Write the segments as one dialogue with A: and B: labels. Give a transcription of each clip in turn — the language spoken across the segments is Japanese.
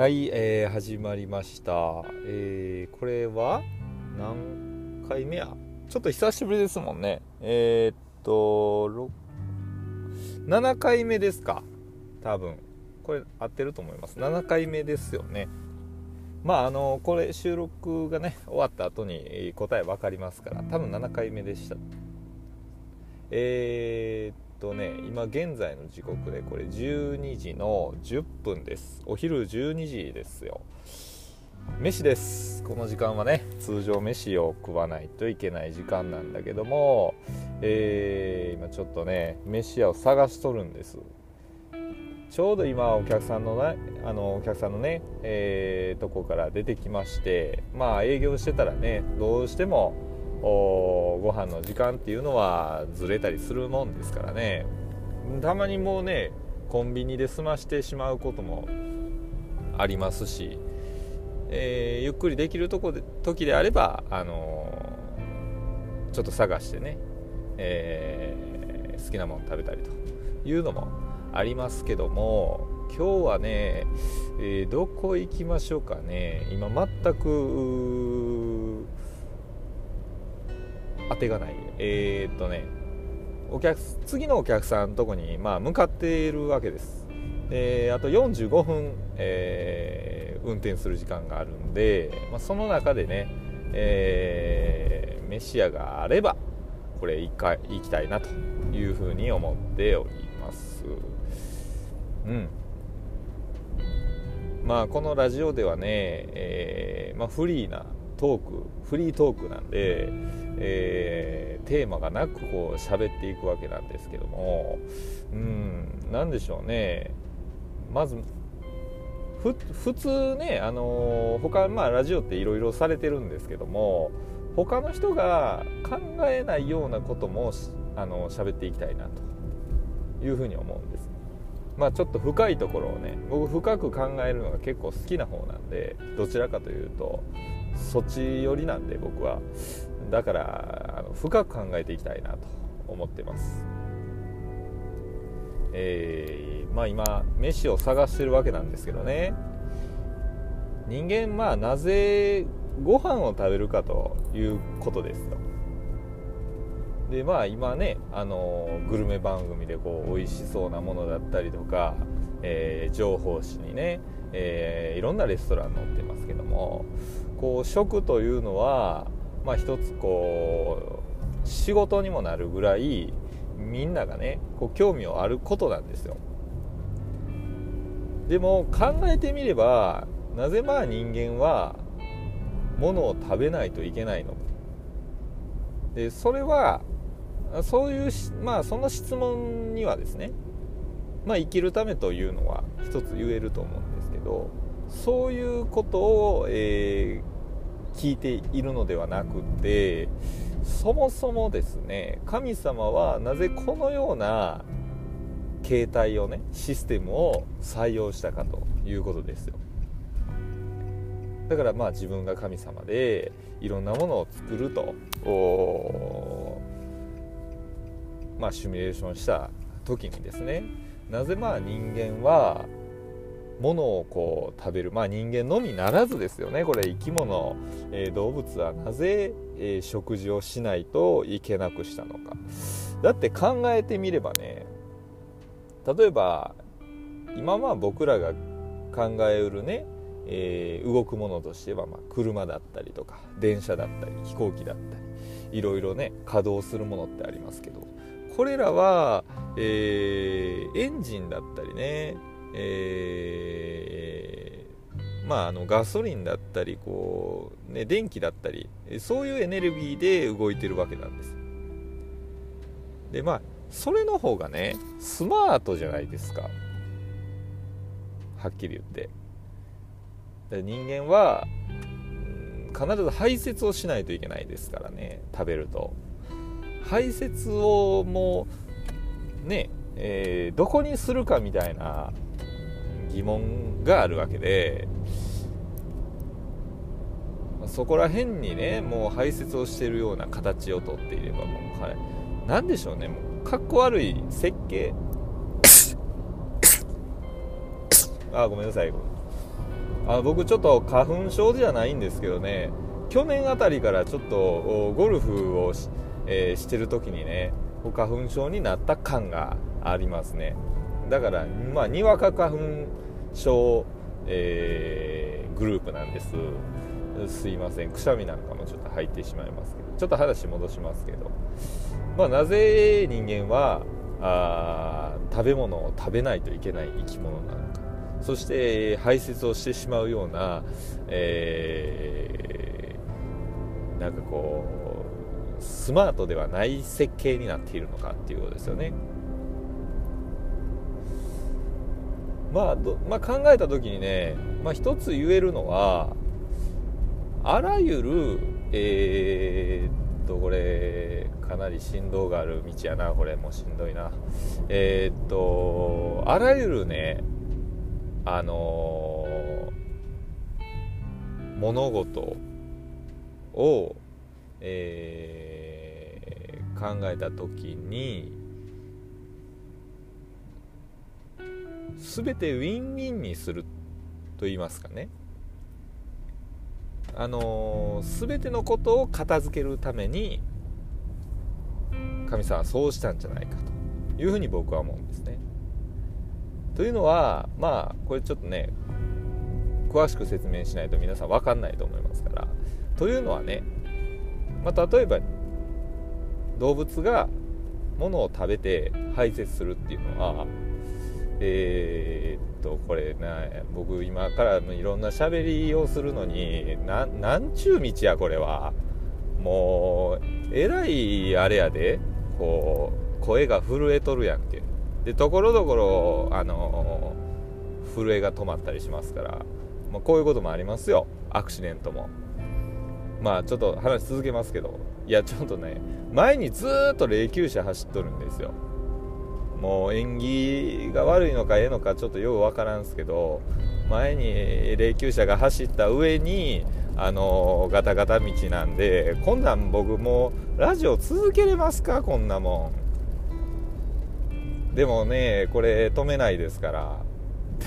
A: はい、えー始まりました。えーこれは何回目や？ちょっと久しぶりですもんね。えーっと、7回目ですか？多分。これ合ってると思います。7回目ですよね。まあ、あの、これ収録がね、終わった後に答え分かりますから、多分7回目でした。えーっとね今現在の時刻でこれ12時の10分です。お昼12時ですよ。飯です。この時間はね通常飯を食わないといけない時間なんだけども、えー今ちょっとね飯屋を探しとるんです。ちょうど今お客さんのねあのお客さんのね、えーとこから出てきましてまあ営業してたらねどうしてもご飯の時間っていうのはずれたりするもんですからね。たまにもうねコンビニで済ましてしまうこともありますし、えーゆっくりできるとこで時であれば、あのーちょっと探してね、えー好きなもの食べたりというのもありますけども今日はね、えどこ行きましょうかね。今全く当てがない。えーっとねお客次のお客さんのとこに、まあ、向かっているわけです。であと45分、えー運転する時間があるんで、まあ、その中でね、えー飯屋があればこれ一回行きたいなというふうに思っております。うん。まあこのラジオではね、えーまあ、フリーなトークフリートークなんで、えーテーマがなくこう喋っていくわけなんですけどもうん何でしょうね。まず普通ね、あのー他、まあ、ラジオっていろいろされてるんですけども他の人が考えないようなこともあの喋っていきたいなというふうに思うんです。まあちょっと深いところをね僕深く考えるのが結構好きな方なんでどちらかというとそっち寄りなんで僕は。だから深く考えていきたいなと思ってます。えーまあ今飯を探してるわけなんですけどね。人間まあなぜご飯を食べるかということですよ。でまあ今ねあのグルメ番組でこう美味しそうなものだったりとか、えー情報誌にね、えーいろんなレストラン載ってますけどもこう食というのはまあ一つこう仕事にもなるぐらいみんながねこう興味をあることなんですよ。でも考えてみればなぜまあ人間は物を食べないといけないの？かでそれはそういうまあその質問にはですねまあ生きるためというのは一つ言えると思うんですけどそういうことを、えー聞いているのではなくてそもそもですね神様はなぜこのような形態をねシステムを採用したかということですよ。だからまあ自分が神様でいろんなものを作るとまあシミュレーションした時にですねなぜまあ人間は物をこう食べる。まあ人間のみならずですよね。これ生き物、えー動物はなぜ、えー食事をしないといけなくしたのか。だって考えてみればね例えば今は僕らが考えうるね、えー動くものとしては、ま、車だったりとか電車だったり飛行機だったりいろいろね稼働するものってありますけどこれらは、えーエンジンだったりね、えーまあ、あのガソリンだったりこう、ね、電気だったりそういうエネルギーで動いてるわけなんです。でまあそれの方がねスマートじゃないですか。はっきり言って。で人間は必ず排泄をしないといけないですからね食べると。排泄をもうね、えーどこにするかみたいな疑問があるわけでそこら辺にねもう排泄をしているような形をとっていればもう、はい、何でしょうね。もうかっこ悪い設計。あごめんなさい。あ僕ちょっと花粉症じゃないんですけどね。去年あたりからちょっとゴルフをし,、えー、してる時にね花粉症になった感がありますね。だからまあにわか花粉症、えー、グループなんです。すいません。くしゃみなんかもちょっと入ってしまいますけど。ちょっと話戻しますけど、まあ、なぜ人間はあ食べ物を食べないといけない生き物なのか。そして排泄をしてしまうような、えー、なんかこうスマートではない設計になっているのかっていうことですよね。まあ、まあ、考えた時にね、まあ、一つ言えるのはあらゆるえー、っとこれかなり振動がある道やなこれもうしんどいな。えー、っとあらゆるねあのー、物事を、え、考えた時に全てウィンウィンにすると言いますかねあのー、全てのことを片付けるために神様はそうしたんじゃないかというふうに僕は思うんですね。というのはまあこれちょっとね詳しく説明しないと皆さん分かんないと思いますから。というのはね、まあ、例えば動物が物を食べて排泄するっていうのはえー、っとこれな僕今からいろんな喋りをするのにななんちゅう道やこれは。もうえらいあれやで。こう声が震えとるやんけ。でところどころあの震えが止まったりしますから、まあ、こういうこともありますよ。アクシデントも。まあちょっと話続けますけど。いやちょっとね前にずっと霊柩車走っとるんですよ。もう縁起が悪いのかええのかちょっとよく分からんすけど前に霊柩車が走った上にあのガタガタ道なんでこんなん僕もうラジオ続けれますか？こんなもん。でもねこれ止めないですから。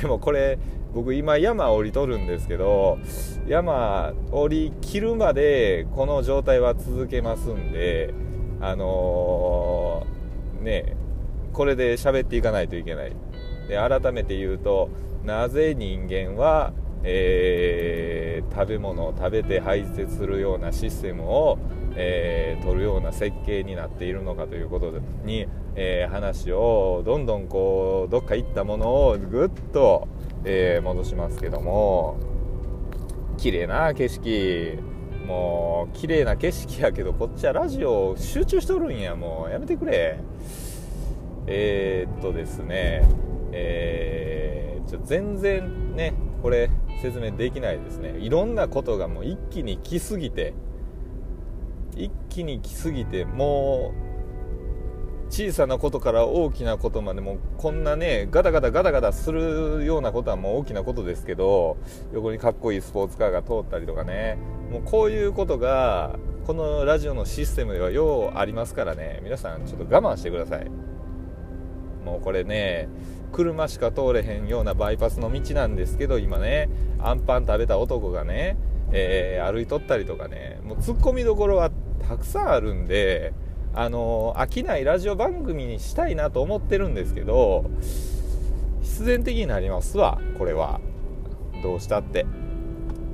A: でもこれ僕今山降りとるんですけど山降り切るまでこの状態は続けますんであのー、ねこれで喋っていかないといけない。で改めて言うとなぜ人間は、えー、食べ物を食べて排泄するようなシステムを、えー、取るような設計になっているのかということに、えー、話をどんどんこうどっか行ったものをぐっと、え戻しますけども綺麗な景色。もう綺麗な景色やけどこっちはラジオ集中しとるんや。もうやめてくれ。えー、っとですね、えー、ちょ全然ね、これ説明できないですね。いろんなことがもう一気に来すぎて、一気に来すぎて、もう、小さなことから大きなことまでもこんなねガタガタガタガタするようなことはもう大きなことですけど横にかっこいいスポーツカーが通ったりとかねもうこういうことがこのラジオのシステムではようありますからね皆さんちょっと我慢してくださいもうこれね車しか通れへんようなバイパスの道なんですけど今ねアンパン食べた男がね、えー、歩いとったりとかねもうツッコミどころはたくさんあるんであの飽きないラジオ番組にしたいなと思ってるんですけど必然的になりますわこれは。どうしたって。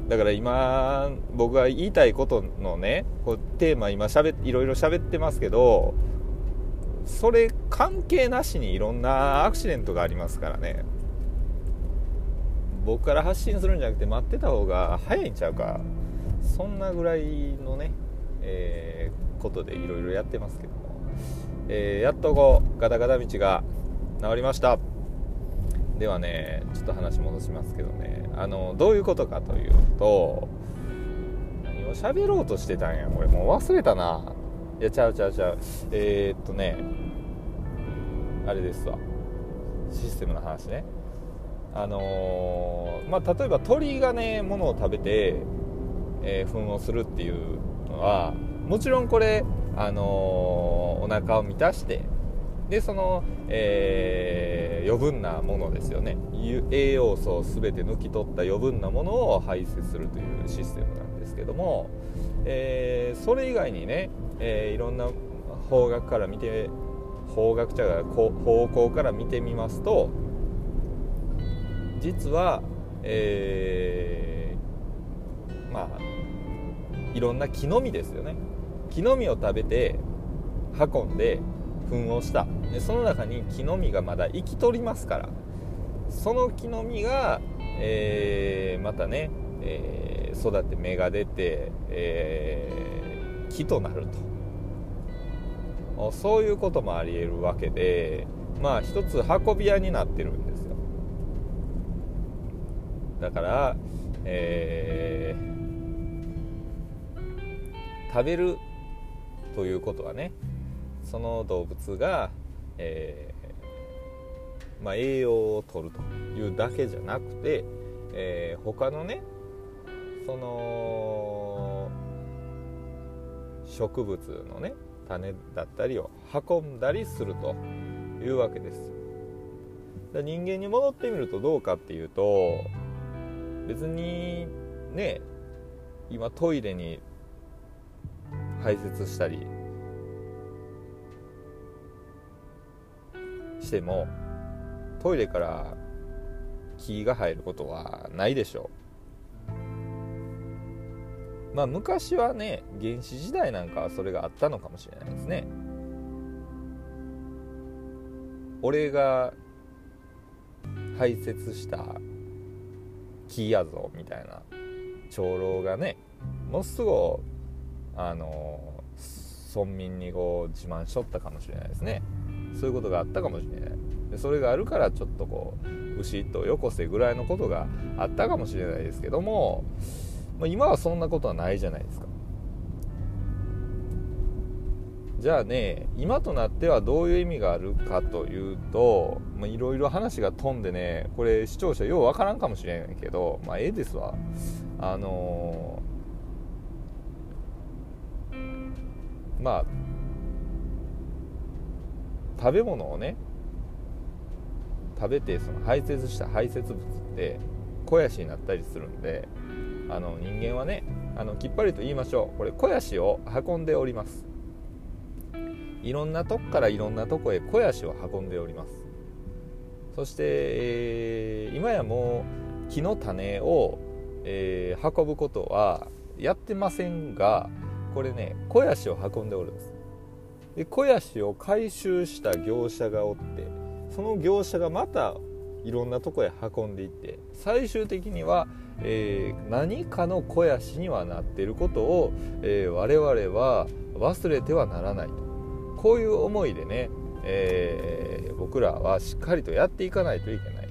A: だから今僕が言いたいことのねこうテーマ今しゃべいろいろ喋ってますけどそれ関係なしにいろんなアクシデントがありますからね。僕から発信するんじゃなくて待ってた方が早いんちゃうか。そんなぐらいのね、えー、ことでいろいろやってますけども、えー、やっとこうガタガタ道が治りました。ではねちょっと話戻しますけどね。あのどういうことかというと何を喋ろうとしてたんや。これもう忘れたな。いやちゃうちゃうちゃう。えー、っとねあれですわ。システムの話ね。あのー、まあ、例えば鳥がねものを食べて、えー、糞をするっていうのはもちろんこれ、あのー、お腹を満たしてでそのえー、余分なものですよね。栄養素を全て抜き取った余分なものを排泄するというシステムなんですけども、えー、それ以外にね、えー、いろんな方角から見て方角茶が方向から見てみますと実は、えー、まあいろんな木の実ですよね。木の実を食べて運んで糞をした。でその中に木の実がまだ生きとりますから。その木の実が、えー、またね、えー、育って芽が出て、えー、木となると。そういうこともありえるわけでまあ一つ運び屋になってるんですよ。だから、えー、食べるということはねその動物が、えー、まあ、栄養を取るというだけじゃなくて、えー、他のねその植物のね種だったりを運んだりするというわけです。人間に戻ってみるとどうかっていうと別にね今トイレに排泄したりしてもトイレから気が入ることはないでしょう。まあ昔はね原始時代なんかはそれがあったのかもしれないですね。俺が排泄した木やぞみたいな長老がねもうすぐあの村民にこう自慢しとったかもしれないですね。そういうことがあったかもしれない。でそれがあるからちょっとこう牛とよこせぐらいのことがあったかもしれないですけども、まあ、今はそんなことはないじゃないですか。じゃあね今となってはどういう意味があるかというといろいろ話が飛んでねこれ視聴者ようわからんかもしれないけどまあええですわ。あのー、まあ食べ物をね食べてその排泄した排泄物って肥やしになったりするんであの人間はねあのきっぱりと言いましょう。これ肥やしを運んでおります。いろんなとこからいろんなとこへ肥やしを運んでおります。そして、えー、今やもう木の種を、えー、運ぶことはやってませんがこれね肥やしを運んでおるんです。で肥やしを回収した業者がおってその業者がまたいろんなとこへ運んでいって最終的には、えー、何かの肥やしにはなっていることを、えー、我々は忘れてはならないと。こういう思いでね、えー、僕らはしっかりとやっていかないといけない。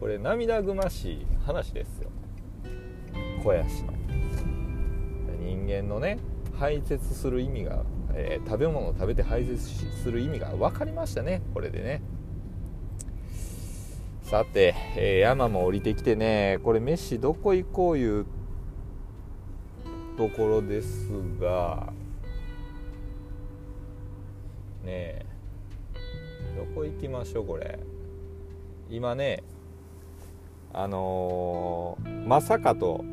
A: これ涙ぐましい話ですよ。肥やしの。人間のね排泄する意味がえ、食べ物を食べて排泄する意味が分かりましたね。これでね。さて、えー、山も降りてきてね。これ飯どこ行こういうところですが。ねえ。どこ行きましょうこれ。今ねあのー、まさかと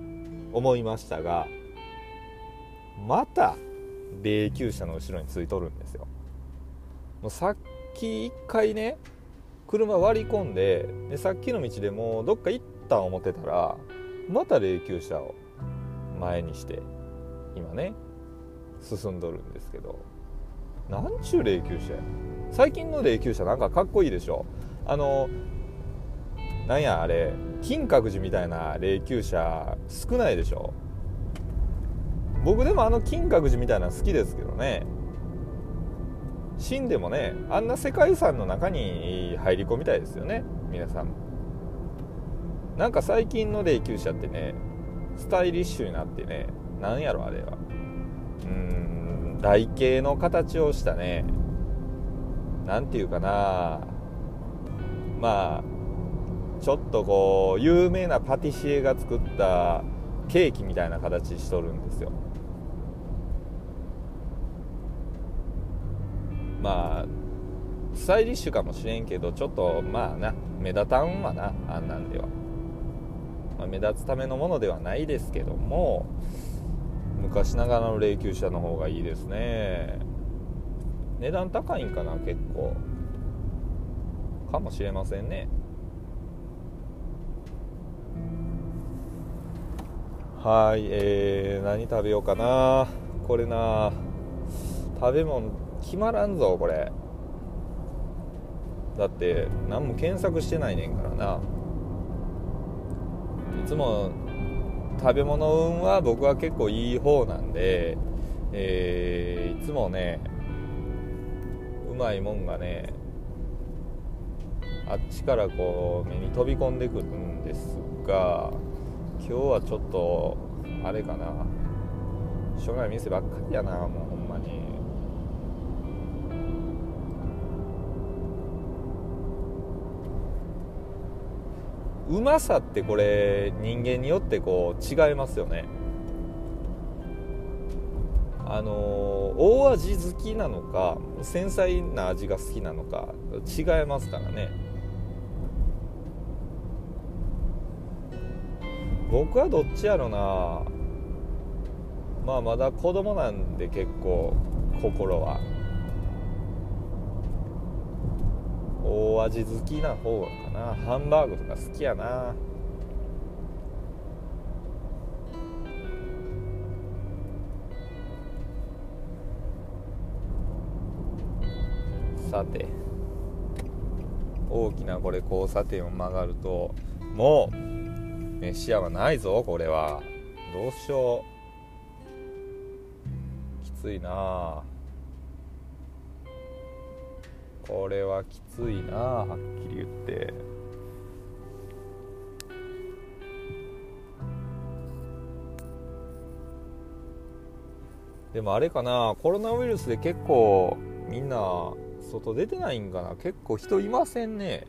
A: 思いましたがまた霊柩車の後ろについとるんですよ。もうさっき1回ね車割り込んででさっきの道でもうどっか行った思ってたらまた霊柩車を前にして今ね進んどるんですけど。なんちゅう霊柩車や最近の霊柩車なんかかっこいいでしょ。あのなんやあれ金閣寺みたいな霊柩車少ないでしょ。僕でもあの金閣寺みたいなの好きですけどね。死んでもねあんな世界遺産の中に入り込みたいですよね皆さん。なんか最近の霊柩車ってねスタイリッシュになってねなんやろあれは。うーん台形の形をしたね何て言うかな。まあちょっとこう有名なパティシエが作ったケーキみたいな形しとるんですよ。まあスタイリッシュかもしれんけどちょっとまあな目立たんわなあんなんでは、まあ、目立つためのものではないですけども昔ながらの霊柩車の方がいいですね。値段高いんかな結構。かもしれませんね。はいえー、何食べようかな。これな。食べ物決まらんぞこれ。だって何も検索してないねんからな。いつも食べ物運は僕は結構いい方なんで、えー、いつもねうまいもんがねあっちからこう目に飛び込んでくるんですが今日はちょっとあれかな。しょうがない店ばっかりやなもう。うまさってこれ人間によってこう違いますよね。あの大味好きなのか繊細な味が好きなのか違いますからね。僕はどっちやろな。まあまだ子供なんで結構心は。大味好きな方かな。ハンバーグとか好きやな。さて。大きなこれ交差点を曲がるともう飯屋はないぞこれは。どうしよう。きついなあこれはきついなはっきり言って。でもあれかなコロナウイルスで結構みんな外出てないんかな。結構人いませんね。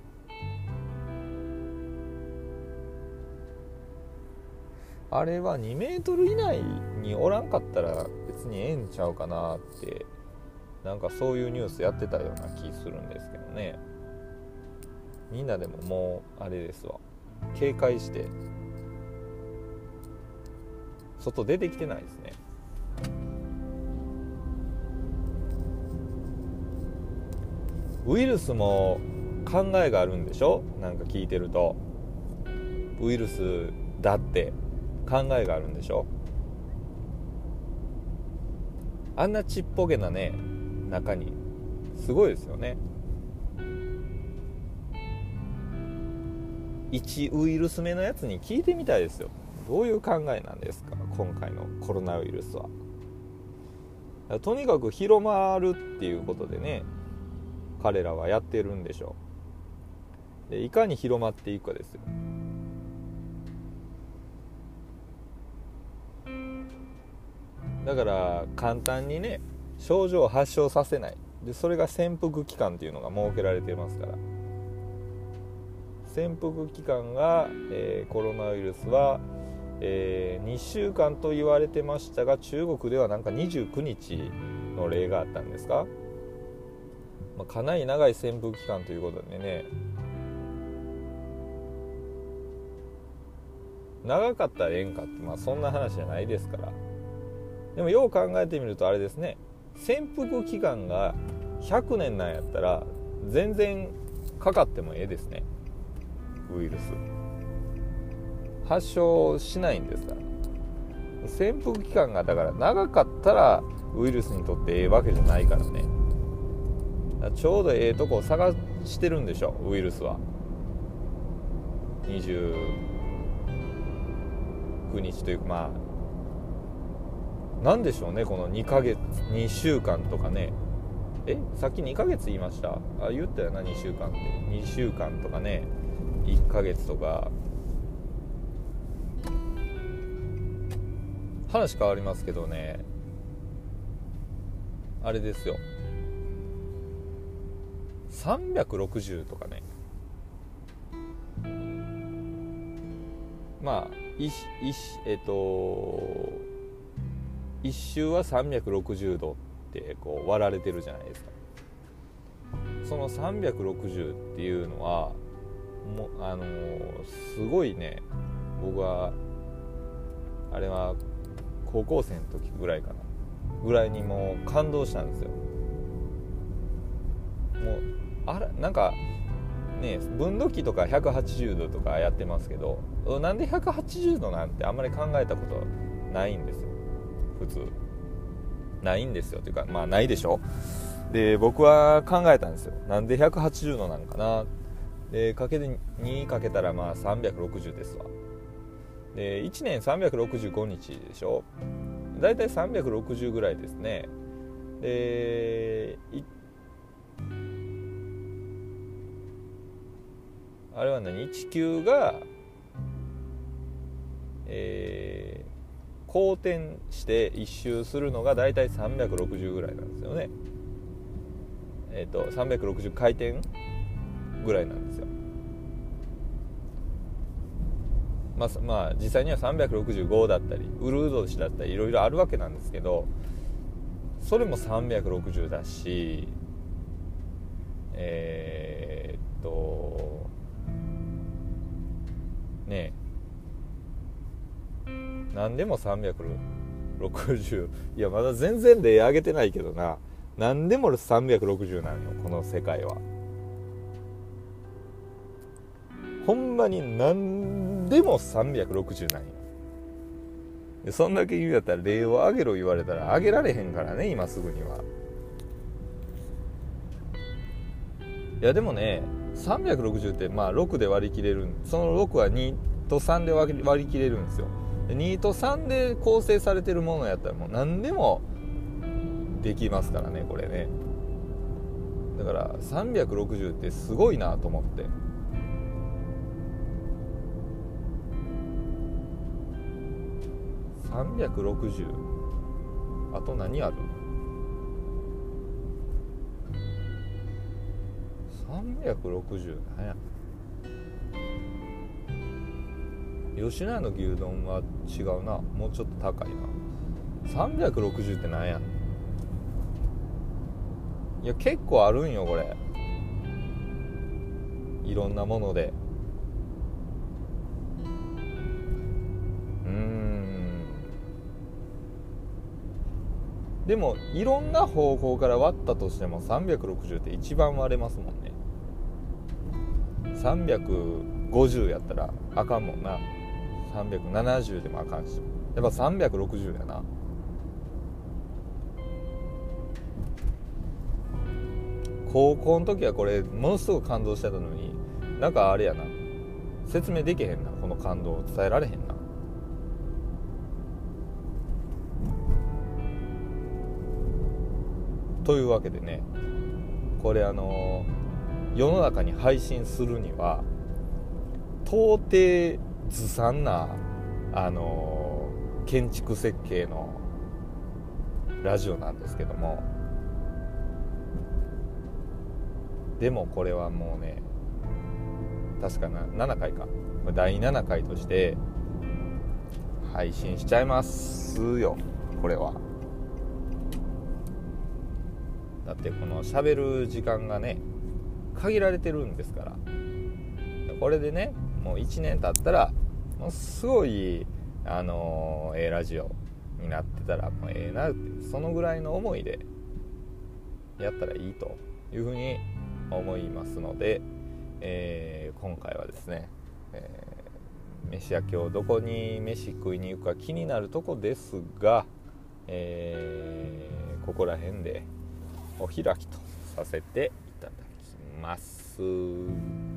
A: あれは2メートル以内におらんかったら別にええんちゃうかなって。なんかそういうニュースやってたような気するんですけどね。みんなでももうあれですわ。警戒して。外出てきてないですね。ウイルスも考えがあるんでしょ？なんか聞いてると。ウイルスだって。考えがあるんでしょ？あんなちっぽけなね。中に。すごいですよね。1ウイルス目のやつに聞いてみたいですよ。どういう考えなんですか今回のコロナウイルスは。とにかく広まるっていうことでね彼らはやってるんでしょう。でいかに広まっていくかですよ。だから簡単にね症状を発症させない。でそれが潜伏期間っていうのが設けられていますから。潜伏期間が、えー、コロナウイルスは、えー、2週間と言われてましたが中国ではなんか29日の例があったんですか、まあ、かなり長い潜伏期間ということでね。長かったらええんかって、まあ、そんな話じゃないですから。でもよう考えてみるとあれですね。潜伏期間が100年なんやったら全然かかってもええですね。ウイルス。発症しないんですから。潜伏期間がだから長かったらウイルスにとってええわけじゃないからね。ちょうどええとこを探してるんでしょウイルスは。29日というかまあ何でしょうねこの2ヶ月2週間とかね。えさっき2ヶ月言いました？あ言ったよな2週間って。2週間とかね。1ヶ月とか。話変わりますけどね。あれですよ。360とかね。まあいいえっと1周は360度ってこう割られてるじゃないですか。その360っていうのはもあのすごいね僕はあれは高校生の時ぐらいかな。ぐらいにもう感動したんですよ。もうあらなんかね分度器とか180度とかやってますけどなんで180度なんてあんまり考えたことないんですよ。普通ないんですよ。というかまあないでしょ。で僕は考えたんですよ。なんで180度なのかな。でかけて2かけたらまあ360ですわ。で1年365日でしょ。大体360ぐらいですね。であれは何？地球がえー、公転して一周するのが大体360ぐらいなんですよね。えっ、ー、と360回転ぐらいなんですよ。まあ、まあ、実際には365だったりウルード氏だったりいろいろあるわけなんですけどそれも360だしえー、っとねえ何でも360いやまだ全然例上げてないけどな。何でも360なのよこの世界は。ほんまに何でも360なんよ。そんだけ言うやったら例を上げろ言われたら上げられへんからね今すぐには。いやでもね360ってまあ6で割り切れるその6は2と3で割り切れるんですよ。2と3で構成されてるものやったらもう何でもできますからねこれね。だから360ってすごいなと思って。360あと何ある？360何や？吉野家の牛丼は違うな。もうちょっと高いな。360ってなんや？いや結構あるんよこれ。いろんなもので。うん。でもいろんな方向から割ったとしても360って一番割れますもんね。350やったらあかんもんな。370でもあかんし。やっぱ360やな。高校の時はこれものすごく感動してたのになんかあれやな。説明できへんなこの感動を伝えられへんな。というわけでねこれあの世の中に配信するには到底ずさんなあの建築設計のラジオなんですけども。でもこれはもうね確かな7回か。第7回として配信しちゃいますよ。これは。だってこの喋る時間がね限られてるんですから。これでねもう1年経ったらもうすごいあのええラジオになってたらもうええなってそのぐらいの思いでやったらいいというふうに思いますので、えー、今回はですね、えー、飯焼きをどこに飯食いに行くか気になるとこですが、えー、ここら辺でお開きとさせていただきます。